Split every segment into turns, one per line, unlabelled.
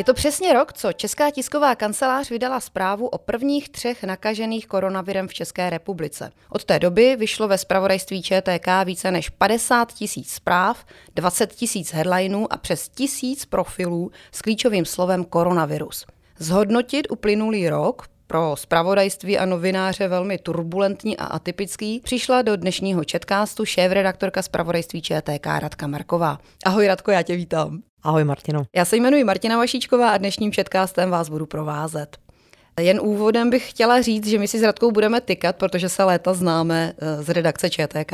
Je to přesně rok, co Česká tisková kancelář vydala zprávu o prvních třech nakažených koronavirem v České republice. Od té doby vyšlo ve spravodajství ČTK více než 50 tisíc zpráv, 20 tisíc headlinů a přes tisíc profilů s klíčovým slovem koronavirus. Zhodnotit uplynulý rok pro spravodajství a novináře velmi turbulentní a atypický, přišla do dnešního četkástu šéf-redaktorka spravodajství ČTK Radka Marková. Ahoj Radko, já tě vítám.
Ahoj Martino.
Já se jmenuji Martina Vašíčková a dnešním četkástem vás budu provázet. Jen úvodem bych chtěla říct, že my si s Radkou budeme tykat, protože se léta známe eh, z redakce ČTK.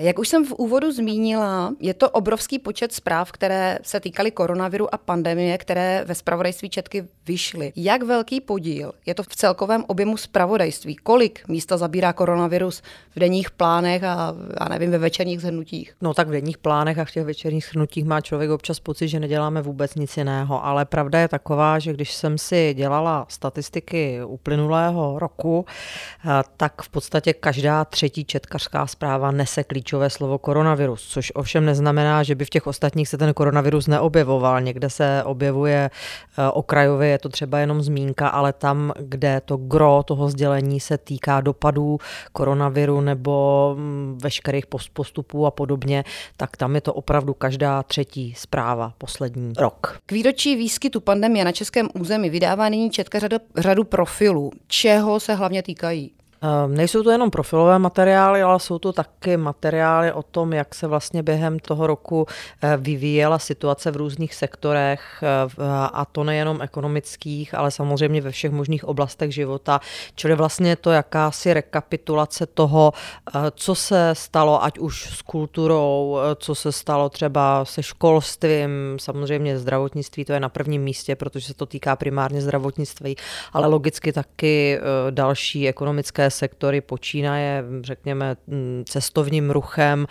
Jak už jsem v úvodu zmínila, je to obrovský počet zpráv, které se týkaly koronaviru a pandemie, které ve spravodajství Četky vyšly. Jak velký podíl je to v celkovém objemu spravodajství? Kolik místa zabírá koronavirus v denních plánech a, a nevím, ve večerních zhrnutích?
No tak v denních plánech a v těch večerních zhrnutích má člověk občas pocit, že neděláme vůbec nic jiného, ale pravda je taková, že když jsem si dělala statistiky uplynulého roku, eh, tak v podstatě každá třetí četkařská zpráva nese klíč klíčové slovo koronavirus, což ovšem neznamená, že by v těch ostatních se ten koronavirus neobjevoval. Někde se objevuje eh, okrajově, je to třeba jenom zmínka, ale tam, kde to gro toho sdělení se týká dopadů koronaviru nebo mm, veškerých postupů a podobně, tak tam je to opravdu každá třetí zpráva poslední rok.
K výročí výskytu pandemie na českém území vydává nyní Četka řadu, řadu profilů. Čeho se hlavně týkají?
Ehm, nejsou to jenom profilové materiály, ale jsou to taky materiály o tom, jak se vlastně během toho roku eh, vyvíjela situace v různých sektorech, eh, a to nejenom ekonomických, ale samozřejmě ve všech možných oblastech života. Čili vlastně to jakási rekapitulace toho, eh, co se stalo, ať už s kulturou, co se stalo třeba se školstvím, samozřejmě zdravotnictví, to je na prvním místě, protože se to týká primárně zdravotnictví, ale logicky taky další ekonomické sektory počínaje, řekněme, mm, cestovním ruchem,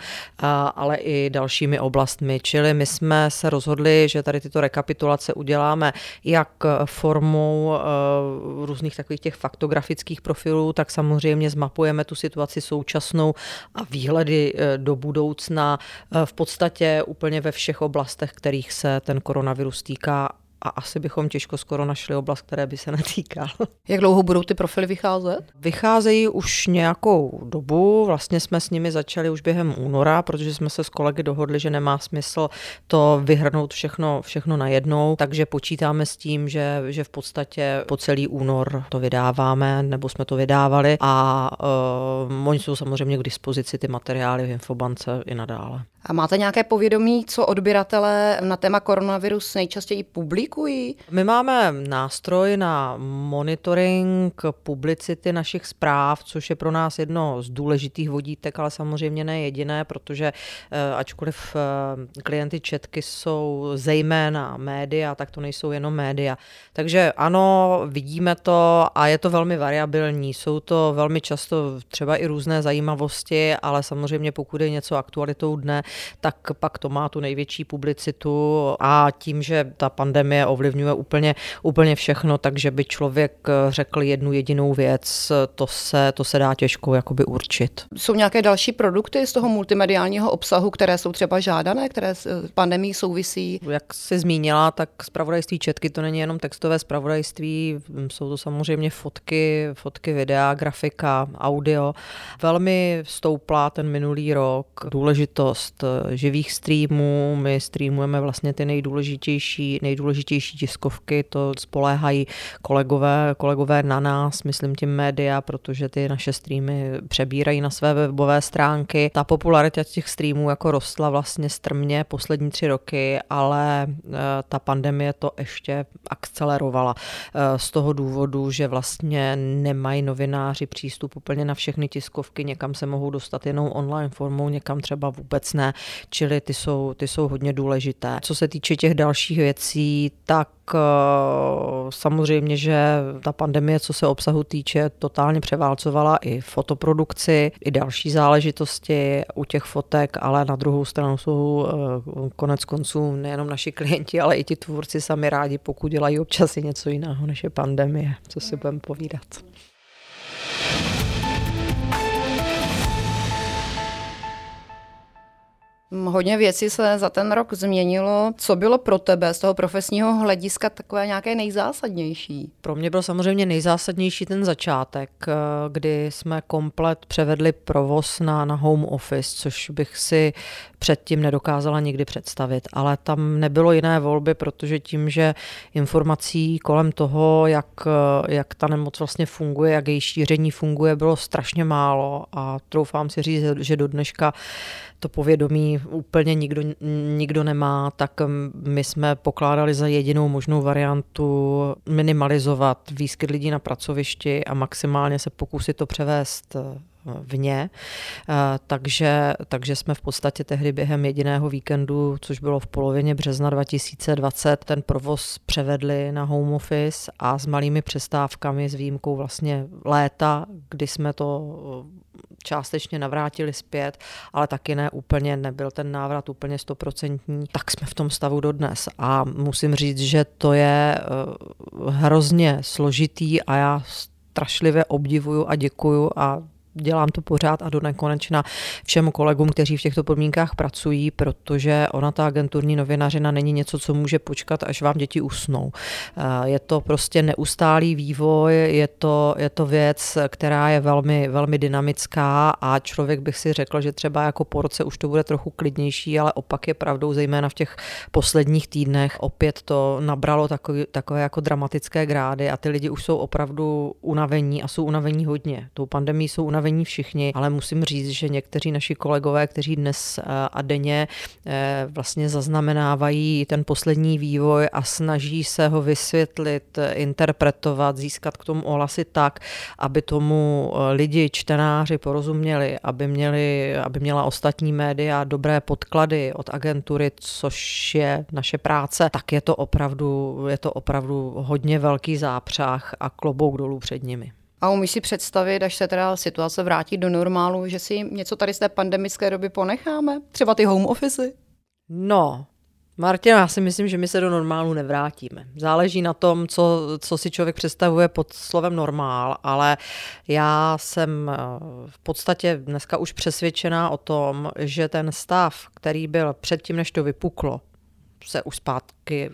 ale i dalšími oblastmi. Čili my jsme se rozhodli, že tady tyto rekapitulace uděláme jak formou e, různých takových těch faktografických profilů, tak samozřejmě zmapujeme tu situaci současnou a výhledy e, do budoucna e, v podstatě úplně ve všech oblastech, kterých se ten koronavirus týká a asi bychom těžko skoro našli oblast, které by se netýkal.
Jak dlouho budou ty profily vycházet?
Vycházejí už nějakou dobu, vlastně jsme s nimi začali už během února, protože jsme se s kolegy dohodli, že nemá smysl to vyhrnout všechno, všechno najednou, takže počítáme s tím, že, že v podstatě po celý únor to vydáváme, nebo jsme to vydávali a uh, oni jsou samozřejmě k dispozici ty materiály v Infobance i nadále.
A máte nějaké povědomí, co odběratele na téma koronavirus nejčastěji publikují?
My máme nástroj na monitoring publicity našich zpráv, což je pro nás jedno z důležitých vodítek, ale samozřejmě ne jediné, protože eh, ačkoliv eh, klienty četky jsou zejména média, tak to nejsou jenom média. Takže ano, vidíme to a je to velmi variabilní. Jsou to velmi často třeba i různé zajímavosti, ale samozřejmě pokud je něco aktualitou dne, tak pak to má tu největší publicitu a tím, že ta pandemie ovlivňuje úplně, úplně všechno, takže by člověk řekl jednu jedinou věc, to se, to se dá těžko jakoby určit.
Jsou nějaké další produkty z toho multimediálního obsahu, které jsou třeba žádané, které s pandemí souvisí?
Jak jsi zmínila, tak zpravodajství četky to není jenom textové zpravodajství, jsou to samozřejmě fotky, fotky, videa, grafika, audio. Velmi stoupla ten minulý rok důležitost živých streamů. My streamujeme vlastně ty nejdůležitější, nejdůležitější tiskovky, to spoléhají kolegové, kolegové na nás, myslím tím média, protože ty naše streamy přebírají na své webové stránky. Ta popularita těch streamů jako rostla vlastně strmě poslední tři roky, ale eh, ta pandemie to ještě akcelerovala eh, z toho důvodu, že vlastně nemají novináři přístup úplně na všechny tiskovky, někam se mohou dostat jenom online formou, někam třeba vůbec ne čili ty jsou, ty jsou hodně důležité. Co se týče těch dalších věcí, tak eh, samozřejmě, že ta pandemie, co se obsahu týče, totálně převálcovala i fotoprodukci, i další záležitosti u těch fotek, ale na druhou stranu jsou eh, konec konců nejenom naši klienti, ale i ti tvůrci sami rádi, pokud dělají občas i něco jiného než je pandemie, co si budeme povídat.
Hodně věcí se za ten rok změnilo. Co bylo pro tebe z toho profesního hlediska takové nějaké nejzásadnější?
Pro mě byl samozřejmě nejzásadnější ten začátek, eh, kdy jsme komplet převedli provoz na, na home office, což bych si předtím nedokázala nikdy představit. Ale tam nebylo jiné volby, protože tím, že informací kolem toho, jak, jak ta nemoc vlastně funguje, jak její šíření funguje, bylo strašně málo a troufám si říct, že do dneška to povědomí úplně nikdo, nikdo nemá, tak my jsme pokládali za jedinou možnou variantu minimalizovat výskyt lidí na pracovišti a maximálně se pokusit to převést vně. Eh, takže, takže jsme v podstatě tehdy během jediného víkendu, což bylo v polovině března 2020, ten provoz převedli na home office a s malými přestávkami, s výjimkou vlastně léta, kdy jsme to částečně navrátili zpět, ale taky ne úplně, nebyl ten návrat úplně stoprocentní, tak jsme v tom stavu dodnes. A musím říct, že to je eh, hrozně složitý a já strašlivě obdivuju a děkuju a dělám to pořád a do nekonečna všem kolegům, kteří v těchto podmínkách pracují, protože ona ta agenturní novinařina není něco, co může počkat, až vám děti usnou. Eh, je to prostě neustálý vývoj, je to, je to věc, která je velmi, velmi dynamická a člověk bych si řekl, že třeba jako po roce už to bude trochu klidnější, ale opak je pravdou, zejména v těch posledních týdnech. Opět to nabralo takové, takové jako dramatické grády a ty lidi už jsou opravdu unavení a jsou unavení hodně. Tou pandemí jsou unavení unavení všichni, ale musím říct, že někteří naši kolegové, kteří dnes eh, a denně eh, vlastně zaznamenávají ten poslední vývoj a snaží se ho vysvětlit, interpretovat, získat k tomu ohlasy tak, aby tomu eh, lidi, čtenáři porozuměli, aby, měli, aby měla ostatní média dobré podklady od agentury, což je naše práce, tak je to opravdu, je to opravdu hodně velký zápřah a klobouk dolů před nimi.
A umíš si představit, až se teda situace vrátí do normálu, že si něco tady z té pandemické doby ponecháme? Třeba ty home office?
No, Martina, já si myslím, že my se do normálu nevrátíme. Záleží na tom, co, co si člověk představuje pod slovem normál, ale já jsem eh, v podstatě dneska už přesvědčená o tom, že ten stav, který byl předtím, než to vypuklo, se už zpátky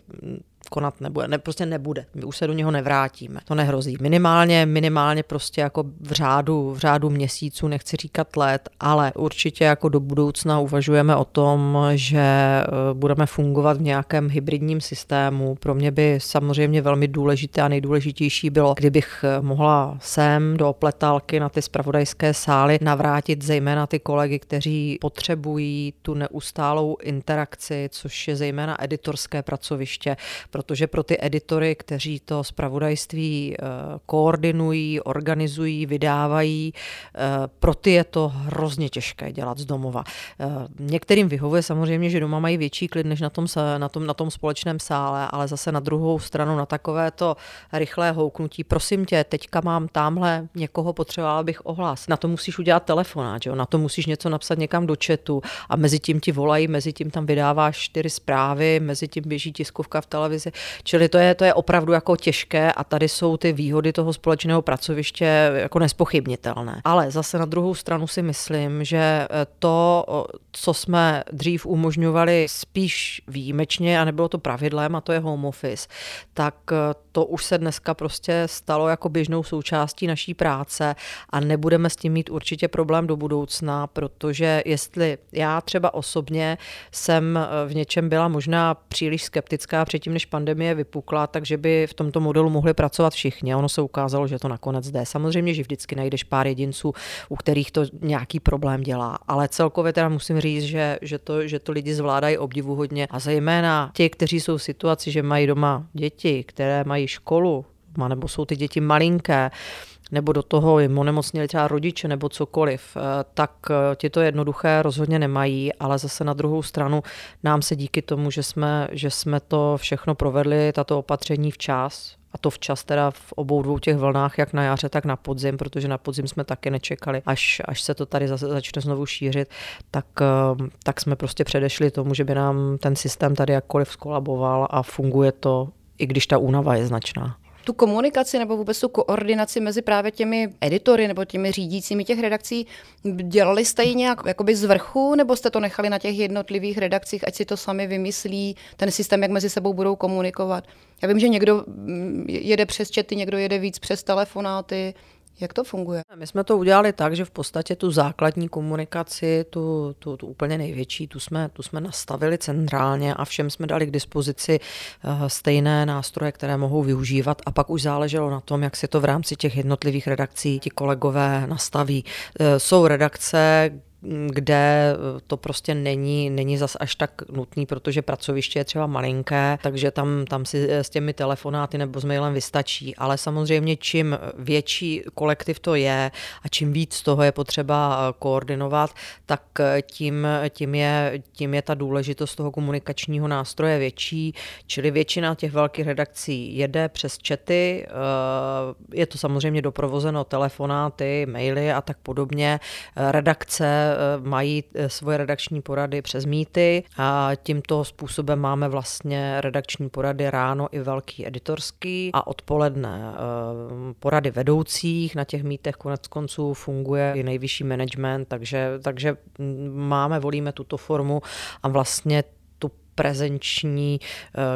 konat nebude, ne, prostě nebude. My už se do něho nevrátíme. To nehrozí. Minimálně, minimálně prostě jako v řádu, v řádu měsíců, nechci říkat let, ale určitě jako do budoucna uvažujeme o tom, že eh, budeme fungovat v nějakém hybridním systému. Pro mě by samozřejmě velmi důležité a nejdůležitější bylo, kdybych eh, mohla sem do opletálky na ty spravodajské sály navrátit zejména ty kolegy, kteří potřebují tu neustálou interakci, což je zejména editorské pracoviště, protože pro ty editory, kteří to zpravodajství eh, koordinují, organizují, vydávají, eh, pro ty je to hrozně těžké dělat z domova. Eh, některým vyhovuje samozřejmě, že doma mají větší klid než na tom, na tom, na tom společném sále, ale zase na druhou stranu na takové to rychlé houknutí, prosím tě, teďka mám tamhle někoho, potřebovala bych ohlas. Na to musíš udělat telefonát, jo? na to musíš něco napsat někam do chatu a mezi tím ti volají, mezi tím tam vydáváš čtyři zprávy, mezi tím běží tiskovka v televizi. Čili to je, to je opravdu jako těžké a tady jsou ty výhody toho společného pracoviště jako nespochybnitelné. Ale zase na druhou stranu si myslím, že eh, to, co jsme dřív umožňovali spíš výjimečně a nebylo to pravidlem a to je home office, tak eh, to už se dneska prostě stalo jako běžnou součástí naší práce a nebudeme s tím mít určitě problém do budoucna, protože jestli já třeba osobně jsem eh, v něčem byla možná příliš skeptická předtím, než pandemie vypukla, takže by v tomto modelu mohli pracovat všichni. Ono se ukázalo, že to nakonec jde. Samozřejmě, že vždycky najdeš pár jedinců, u kterých to nějaký problém dělá. Ale celkově teda musím říct, že, že, to, že to lidi zvládají obdivuhodně. A zejména ti, kteří jsou v situaci, že mají doma děti, které mají školu, nebo jsou ty děti malinké, nebo do toho jim onemocnili třeba rodiče nebo cokoliv, eh, tak eh, ti to jednoduché rozhodně nemají, ale zase na druhou stranu nám se díky tomu, že jsme, že jsme to všechno provedli, tato opatření včas, a to včas teda v obou dvou těch vlnách, jak na jaře, tak na podzim, protože na podzim jsme taky nečekali, až, až se to tady zase začne znovu šířit, tak, eh, tak jsme prostě předešli tomu, že by nám ten systém tady jakkoliv skolaboval a funguje to, i když ta únava je značná.
Tu komunikaci nebo vůbec tu koordinaci mezi právě těmi editory nebo těmi řídícími těch redakcí, dělali jste ji nějak jakoby z vrchu, nebo jste to nechali na těch jednotlivých redakcích, ať si to sami vymyslí, ten systém, jak mezi sebou budou komunikovat? Já vím, že někdo mm, jede přes čety, někdo jede víc přes telefonáty, jak to funguje?
My jsme to udělali tak, že v podstatě tu základní komunikaci, tu, tu, tu úplně největší, tu jsme, tu jsme nastavili centrálně a všem jsme dali k dispozici uh, stejné nástroje, které mohou využívat a pak už záleželo na tom, jak si to v rámci těch jednotlivých redakcí ti kolegové nastaví. Uh, jsou redakce, kde to prostě není, není zas až tak nutný, protože pracoviště je třeba malinké, takže tam, tam si s těmi telefonáty nebo s mailem vystačí. Ale samozřejmě čím větší kolektiv to je a čím víc toho je potřeba koordinovat, tak tím, tím, je, tím je ta důležitost toho komunikačního nástroje větší. Čili většina těch velkých redakcí jede přes čety, eh, je to samozřejmě doprovozeno telefonáty, maily a tak podobně. Redakce Eh, mají eh, svoje redakční porady přes mýty a tímto způsobem máme vlastně redakční porady ráno i velký editorský a odpoledne eh, porady vedoucích. Na těch mítech konec konců funguje i nejvyšší management, takže, takže máme, volíme tuto formu a vlastně prezenční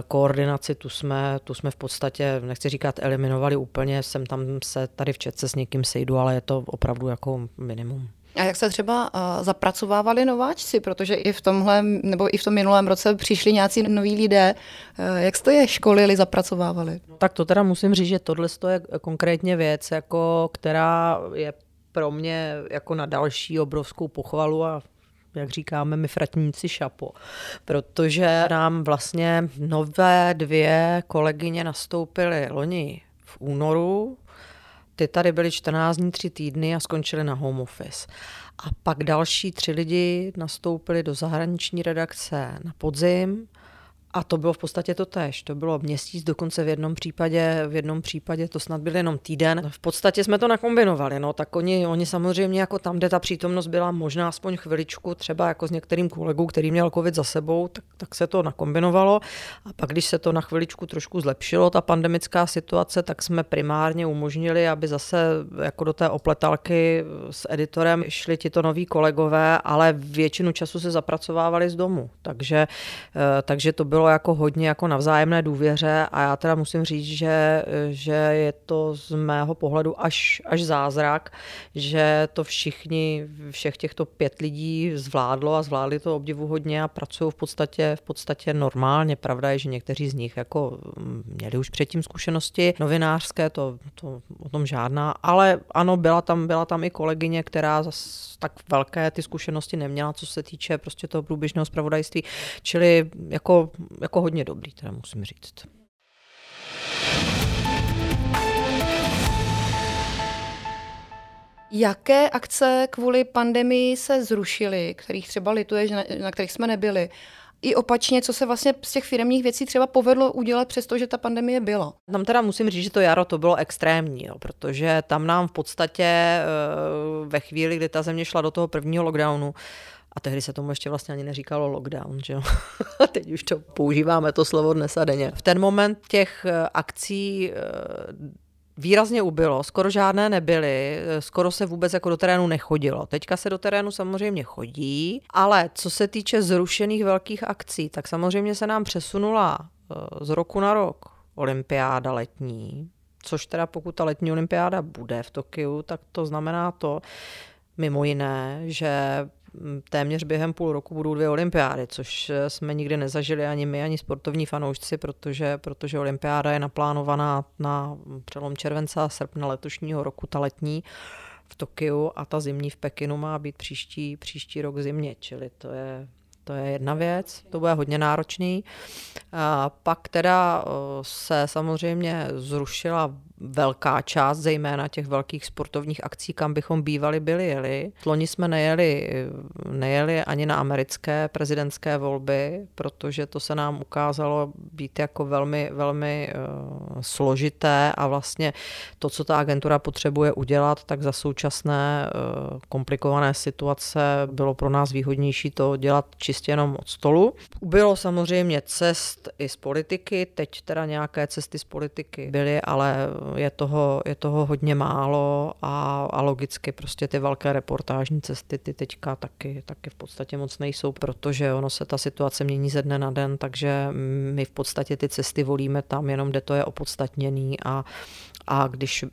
koordinaci, tu jsme, tu jsme v podstatě, nechci říkat eliminovali úplně, jsem tam se tady v Četce s někým sejdu, ale je to opravdu jako minimum.
A jak se třeba uh, zapracovávali nováčci, protože i v tomhle, nebo i v tom minulém roce přišli nějací noví lidé. Uh, jak jste je školili, zapracovávali?
No, tak to teda musím říct, že tohle je konkrétně věc, jako, která je pro mě jako na další obrovskou pochvalu a jak říkáme my fratníci šapo, protože nám vlastně nové dvě kolegyně nastoupily loni v únoru ty tady byly 14 dní, 3 týdny a skončili na home office. A pak další tři lidi nastoupili do zahraniční redakce na podzim a to bylo v podstatě to tež. To bylo měsíc, dokonce v jednom případě, v jednom případě to snad byl jenom týden. V podstatě jsme to nakombinovali. No, tak oni, oni samozřejmě jako tam, kde ta přítomnost byla možná aspoň chviličku, třeba jako s některým kolegou, který měl covid za sebou, tak, tak se to nakombinovalo. A pak, když se to na chviličku trošku zlepšilo, ta pandemická situace, tak jsme primárně umožnili, aby zase jako do té opletalky s editorem šli tito noví kolegové, ale většinu času se zapracovávali z domu. Takže, eh, takže to bylo bylo jako hodně jako na vzájemné důvěře a já teda musím říct, že, že je to z mého pohledu až, až zázrak, že to všichni, všech těchto pět lidí zvládlo a zvládli to obdivu hodně a pracují v podstatě, v podstatě normálně. Pravda je, že někteří z nich jako měli už předtím zkušenosti novinářské, to, to o tom žádná, ale ano, byla tam, byla tam i kolegyně, která zas tak velké ty zkušenosti neměla, co se týče prostě toho průběžného zpravodajství, čili jako jako hodně dobrý, teda musím říct.
Jaké akce kvůli pandemii se zrušily, kterých třeba lituješ, na, na kterých jsme nebyli? I opačně, co se vlastně z těch firmních věcí třeba povedlo udělat, přestože ta pandemie byla?
Tam teda musím říct, že to jaro to bylo extrémní, jo, protože tam nám v podstatě eh, ve chvíli, kdy ta země šla do toho prvního lockdownu, a tehdy se tomu ještě vlastně ani neříkalo lockdown, že jo? Teď už to používáme to slovo dnes a denně. V ten moment těch eh, akcí eh, výrazně ubylo, skoro žádné nebyly, eh, skoro se vůbec jako do terénu nechodilo. Teďka se do terénu samozřejmě chodí, ale co se týče zrušených velkých akcí, tak samozřejmě se nám přesunula z roku na rok olympiáda letní, což teda pokud ta letní olympiáda bude v Tokiu, tak to znamená to, mimo jiné, že téměř během půl roku budou dvě olympiády, což eh, jsme nikdy nezažili ani my, ani sportovní fanoušci, protože, protože olympiáda je naplánovaná na přelom července a srpna letošního roku, ta letní v Tokiu a ta zimní v Pekinu má být příští, příští rok zimě, čili to je to je jedna věc, to bude hodně náročný. A pak teda se samozřejmě zrušila velká část, zejména těch velkých sportovních akcí, kam bychom bývali byli jeli. Loni jsme nejeli, nejeli ani na americké prezidentské volby, protože to se nám ukázalo být jako velmi, velmi uh, složité a vlastně to, co ta agentura potřebuje udělat, tak za současné uh, komplikované situace bylo pro nás výhodnější to dělat čistě jenom od stolu. Bylo samozřejmě cest i z politiky, teď teda nějaké cesty z politiky byly, ale je toho, je toho hodně málo a, a logicky prostě ty velké reportážní cesty ty teďka taky, taky v podstatě moc nejsou, protože ono se ta situace mění ze dne na den, takže my v podstatě ty cesty volíme tam jenom, kde to je opodstatněný a, a když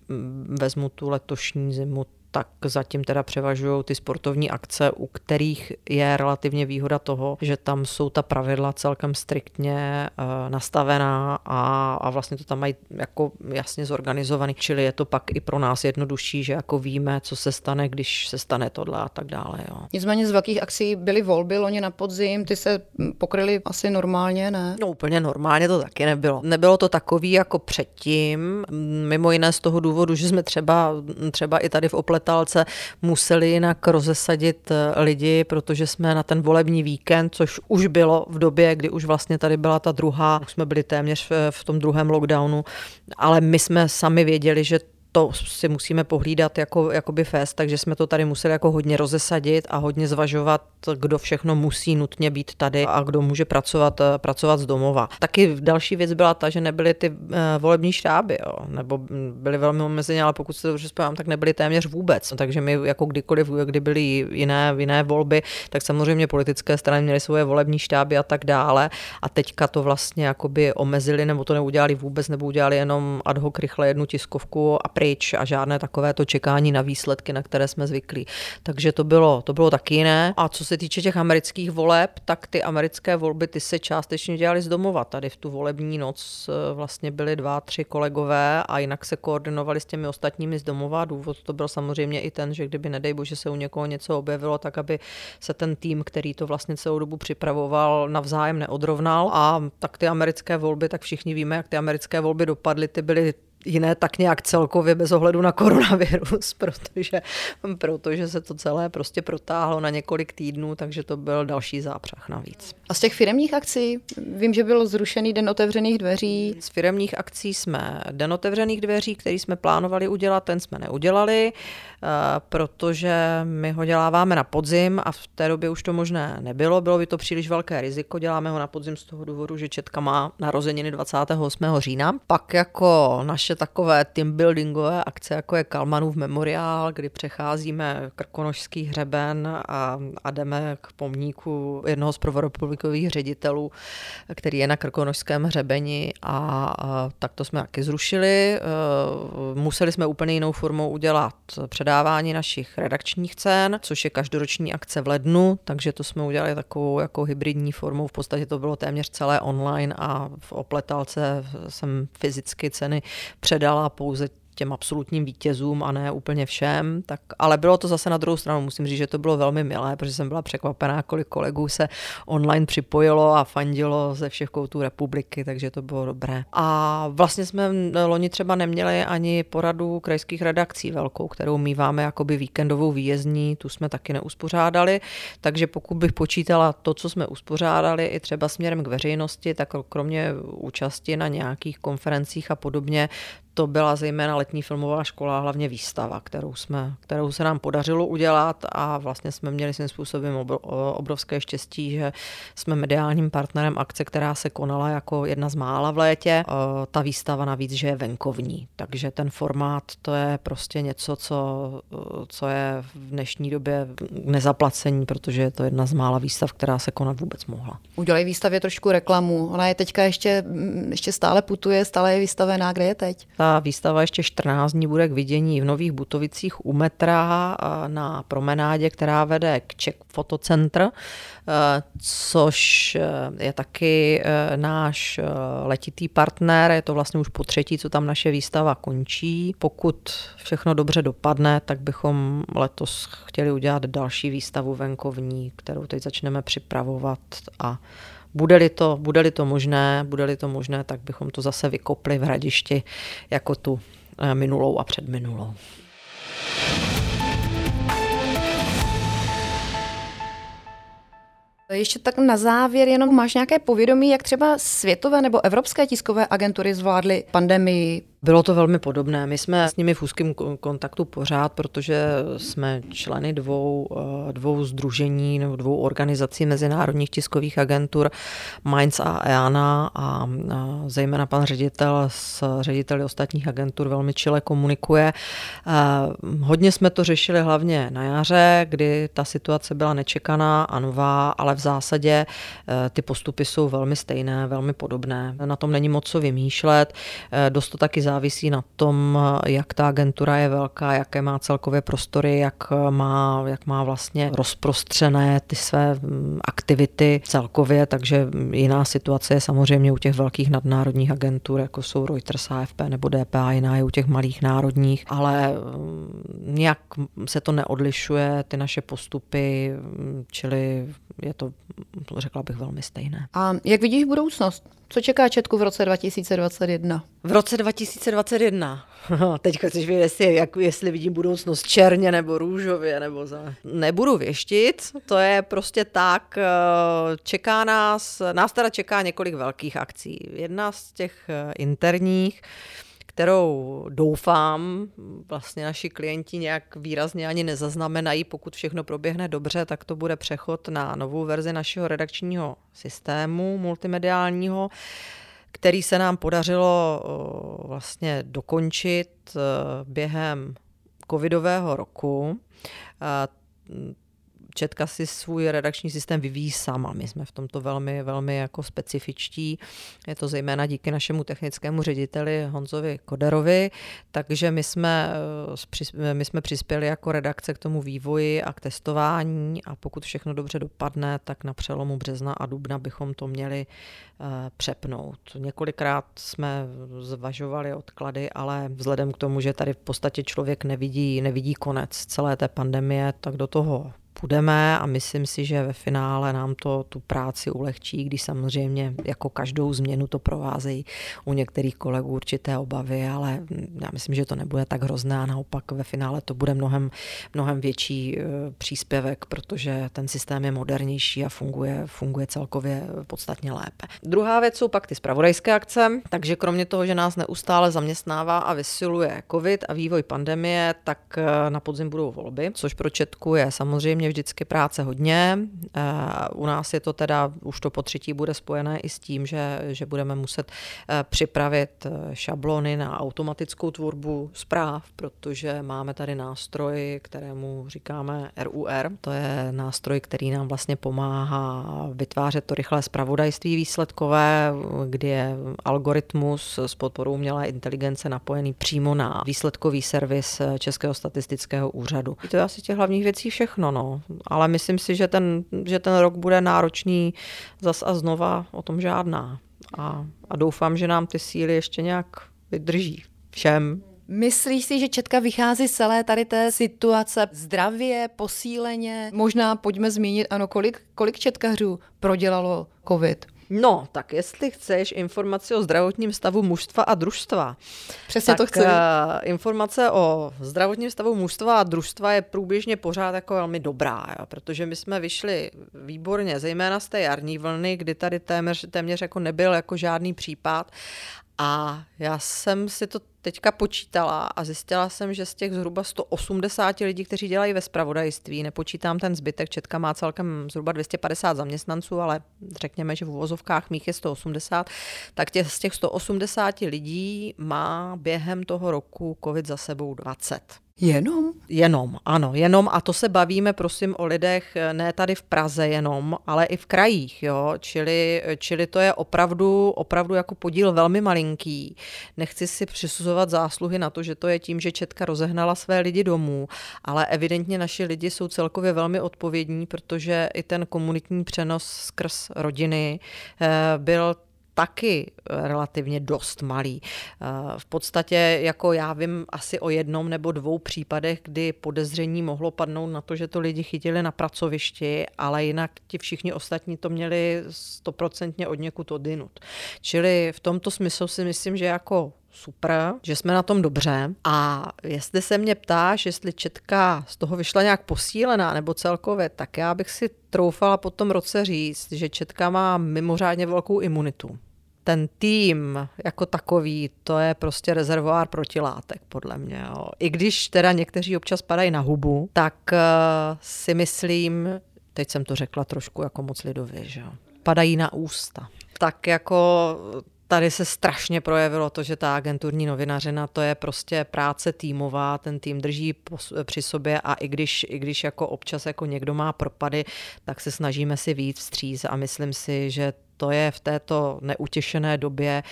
vezmu tu letošní zimu, tak zatím teda převažují ty sportovní akce, u kterých je relativně výhoda toho, že tam jsou ta pravidla celkem striktně uh, nastavená a, a vlastně to tam mají jako jasně zorganizovaný, čili je to pak i pro nás jednodušší, že jako víme, co se stane, když se stane tohle a tak dále. Jo.
Nicméně z velkých akcí byly volby loni na podzim, ty se pokryly asi normálně, ne?
No úplně normálně to taky nebylo. Nebylo to takový jako předtím, mimo jiné z toho důvodu, že jsme třeba, třeba i tady v Oplet Letálce museli jinak rozesadit eh, lidi, protože jsme na ten volební víkend, což už bylo v době, kdy už vlastně tady byla ta druhá, už jsme byli téměř v tom druhém lockdownu, ale my jsme sami věděli, že to si musíme pohlídat jako, jakoby fest, takže jsme to tady museli jako hodně rozesadit a hodně zvažovat, kdo všechno musí nutně být tady a kdo může pracovat, eh, pracovat z domova. Taky další věc byla ta, že nebyly ty uh, volební štáby, jo, nebo byly velmi omezeně, ale pokud se dobře vzpomínám, tak nebyly téměř vůbec. Takže my jako kdykoliv, kdy byly jiné, jiné volby, tak samozřejmě politické strany měly svoje volební štáby a tak dále. A teďka to vlastně jakoby omezili, nebo to neudělali vůbec, nebo udělali jenom ad hoc rychle jednu tiskovku a pryč a žádné takovéto čekání na výsledky, na které jsme zvyklí. Takže to bylo, to bylo taky jiné. A co se týče těch amerických voleb, tak ty americké volby ty se částečně dělaly z domova. Tady v tu volební noc eh, vlastně byly dva, tři kolegové a jinak se koordinovali s těmi ostatními z domova. Důvod to byl samozřejmě i ten, že kdyby nedej bože se u někoho něco objevilo, tak aby se ten tým, který to vlastně celou dobu připravoval, navzájem neodrovnal. A tak ty americké volby, tak všichni víme, jak ty americké volby dopadly, ty byly jiné tak nějak celkově bez ohledu na koronavirus, protože, protože se to celé prostě protáhlo na několik týdnů, takže to byl další zápřah navíc.
A z těch firmních akcí, vím, že byl zrušený Den otevřených dveří.
Z firmních akcí jsme Den otevřených dveří, který jsme plánovali udělat, ten jsme neudělali, eh, protože my ho děláváme na podzim a v té době už to možné nebylo, bylo by to příliš velké riziko, děláme ho na podzim z toho důvodu, že Četka má narozeniny 28. října. Pak jako naše takové team buildingové akce, jako je Kalmanův memoriál, kdy přecházíme Krkonožský hřeben a, a jdeme k pomníku jednoho z prvorepublikových ředitelů, který je na Krkonožském hřebeni a, a tak to jsme taky zrušili. E, museli jsme úplně jinou formou udělat předávání našich redakčních cen, což je každoroční akce v lednu, takže to jsme udělali takovou jako hybridní formou. V podstatě to bylo téměř celé online a v opletalce jsem fyzicky ceny předala pouze těm absolutním vítězům a ne úplně všem, tak, ale bylo to zase na druhou stranu, musím říct, že to bylo velmi milé, protože jsem byla překvapená, kolik kolegů se online připojilo a fandilo ze všech koutů republiky, takže to bylo dobré. A vlastně jsme loni třeba neměli ani poradu krajských redakcí velkou, kterou míváme jakoby víkendovou výjezdní, tu jsme taky neuspořádali, takže pokud bych počítala to, co jsme uspořádali i třeba směrem k veřejnosti, tak kromě účasti na nějakých konferencích a podobně, to byla zejména letní filmová škola, hlavně výstava, kterou, jsme, kterou se nám podařilo udělat a vlastně jsme měli svým způsobem obrovské štěstí, že jsme mediálním partnerem akce, která se konala jako jedna z mála v létě. Ta výstava navíc, že je venkovní, takže ten formát to je prostě něco, co, co je v dnešní době nezaplacení, protože je to jedna z mála výstav, která se konat vůbec mohla.
Udělej výstavě trošku reklamu. Ona je teďka ještě, ještě stále putuje, stále je vystavená. Kde je teď?
Ta ta výstava ještě 14 dní bude k vidění v Nových Butovicích u metra na promenádě, která vede k Czech Fotocentr, e, což e, je taky e, náš letitý partner. Je to vlastně už po třetí, co tam naše výstava končí. Pokud všechno dobře dopadne, tak bychom letos chtěli udělat další výstavu venkovní, kterou teď začneme připravovat a bude-li to, bude-li to možné, bude-li to možné, tak bychom to zase vykopli v hradišti jako tu eh, minulou a předminulou.
Ještě tak na závěr, jenom máš nějaké povědomí, jak třeba světové nebo evropské tiskové agentury zvládly pandemii
bylo to velmi podobné. My jsme s nimi v úzkém kontaktu pořád, protože jsme členy dvou, eh, dvou združení nebo dvou organizací mezinárodních tiskových agentur Mainz a EANA a zejména pan ředitel s řediteli ostatních agentur velmi čile komunikuje. Eh, hodně jsme to řešili hlavně na jaře, kdy ta situace byla nečekaná a nová, ale v zásadě eh, ty postupy jsou velmi stejné, velmi podobné. Na tom není moc co vymýšlet. Dost to taky závisí na tom, jak ta agentura je velká, jaké má celkově prostory, jak má, jak má vlastně rozprostřené ty své mm, aktivity celkově, takže jiná situace je samozřejmě u těch velkých nadnárodních agentur, jako jsou Reuters, AFP nebo DPA, jiná je u těch malých národních, ale mm, nějak se to neodlišuje, ty naše postupy, mm, čili je to, řekla bych, velmi stejné.
A jak vidíš budoucnost? Co čeká Četku v roce 2021?
V roce 2021. Teďka chceš vědět, jestli, jak, jestli vidím budoucnost černě nebo růžově, nebo za... Nebudu věštit, to je prostě tak. Eh, čeká nás, nás teda čeká několik velkých akcí. Jedna z těch eh, interních, kterou doufám, vlastně naši klienti nějak výrazně ani nezaznamenají, pokud všechno proběhne dobře, tak to bude přechod na novou verzi našeho redakčního systému multimediálního, který se nám podařilo vlastně dokončit e, během covidového roku. Četka si svůj redakční systém vyvíjí sama. My jsme v tomto velmi, velmi jako specifičtí. Je to zejména díky našemu technickému řediteli Honzovi Koderovi, takže my jsme, eh, my jsme přispěli jako redakce k tomu vývoji a k testování a pokud všechno dobře dopadne, tak na přelomu března a dubna bychom to měli eh, přepnout. Několikrát jsme zvažovali odklady, ale vzhledem k tomu, že tady v podstatě člověk nevidí, nevidí konec celé té pandemie, tak do toho půjdeme a myslím si, že ve finále nám to tu práci ulehčí, když samozřejmě jako každou změnu to provázejí u některých kolegů určité obavy, ale já myslím, že to nebude tak hrozné a naopak ve finále to bude mnohem, mnohem větší e, příspěvek, protože ten systém je modernější a funguje, funguje celkově podstatně lépe. Druhá věc jsou pak ty spravodajské akce, takže kromě toho, že nás neustále zaměstnává a vysiluje COVID a vývoj pandemie, tak e, na podzim budou volby, což pro Četku je samozřejmě vždycky práce hodně. Eh, u nás je to teda, už to po třetí bude spojené i s tím, že, že budeme muset eh, připravit eh, šablony na automatickou tvorbu zpráv, protože máme tady nástroj, kterému říkáme RUR. To je nástroj, který nám vlastně pomáhá vytvářet to rychlé zpravodajství výsledkové, kdy je algoritmus s podporou umělé inteligence napojený přímo na výsledkový servis Českého statistického úřadu. To je asi těch hlavních věcí všechno. No ale myslím si, že ten, že ten rok bude náročný zas a znova, o tom žádná. A, a doufám, že nám ty síly ještě nějak vydrží všem.
Myslíš si, že Četka vychází z celé tady té situace zdravě, posíleně? Možná pojďme zmínit, ano, kolik, kolik četkařů prodělalo covid?
No, tak jestli chceš informaci o zdravotním stavu mužstva a družstva.
Přesně
tak,
to chci. Uh,
informace o zdravotním stavu mužstva a družstva je průběžně pořád jako velmi dobrá, jo, protože my jsme vyšli výborně, zejména z té jarní vlny, kdy tady téměř, téměř jako nebyl jako žádný případ a já jsem si to teďka počítala a zjistila jsem, že z těch zhruba 180 lidí, kteří dělají ve spravodajství, nepočítám ten zbytek, Četka má celkem zhruba 250 zaměstnanců, ale řekněme, že v uvozovkách mých je 180, tak těch, z těch 180 lidí má během toho roku COVID za sebou 20.
Jenom?
Jenom, ano, jenom a to se bavíme prosím o lidech ne tady v Praze jenom, ale i v krajích, jo, čili, čili to je opravdu, opravdu jako podíl velmi malinký. Nechci si přisuzovat zásluhy na to, že to je tím, že Četka rozehnala své lidi domů, ale evidentně naši lidi jsou celkově velmi odpovědní, protože i ten komunitní přenos skrz rodiny eh, byl taky eh, relativně dost malý. Eh, v podstatě jako já vím asi o jednom nebo dvou případech, kdy podezření mohlo padnout na to, že to lidi chytili na pracovišti, ale jinak ti všichni ostatní to měli stoprocentně od někud odinut. Čili v tomto smyslu si myslím, že jako super, že jsme na tom dobře. A jestli se mě ptáš, jestli Četka z toho vyšla nějak posílená nebo celkově, tak já bych si troufala po tom roce říct, že Četka má mimořádně velkou imunitu ten tým jako takový, to je prostě rezervoár protilátek, podle mě. Jo. I když teda někteří občas padají na hubu, tak uh, si myslím, teď jsem to řekla trošku jako moc lidově, že jo, padají na ústa. Tak jako tady se strašně projevilo to, že ta agenturní novinařina to je prostě práce týmová, ten tým drží při sobě a i když, i když jako občas jako někdo má propady, tak se snažíme si víc vstříc a myslím si, že to je v této neutěšené době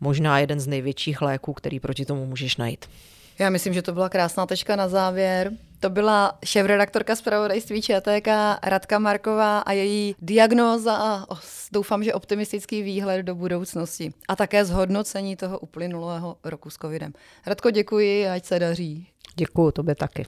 možná jeden z největších léků, který proti tomu můžeš najít.
Já myslím, že to byla krásná tečka na závěr. To byla šéf-redaktorka zpravodajství ČTK Radka Marková a její diagnóza a doufám, že optimistický výhled do budoucnosti. A také zhodnocení toho uplynulého roku s covidem. Radko, děkuji, ať se daří.
Děkuji, tobě taky.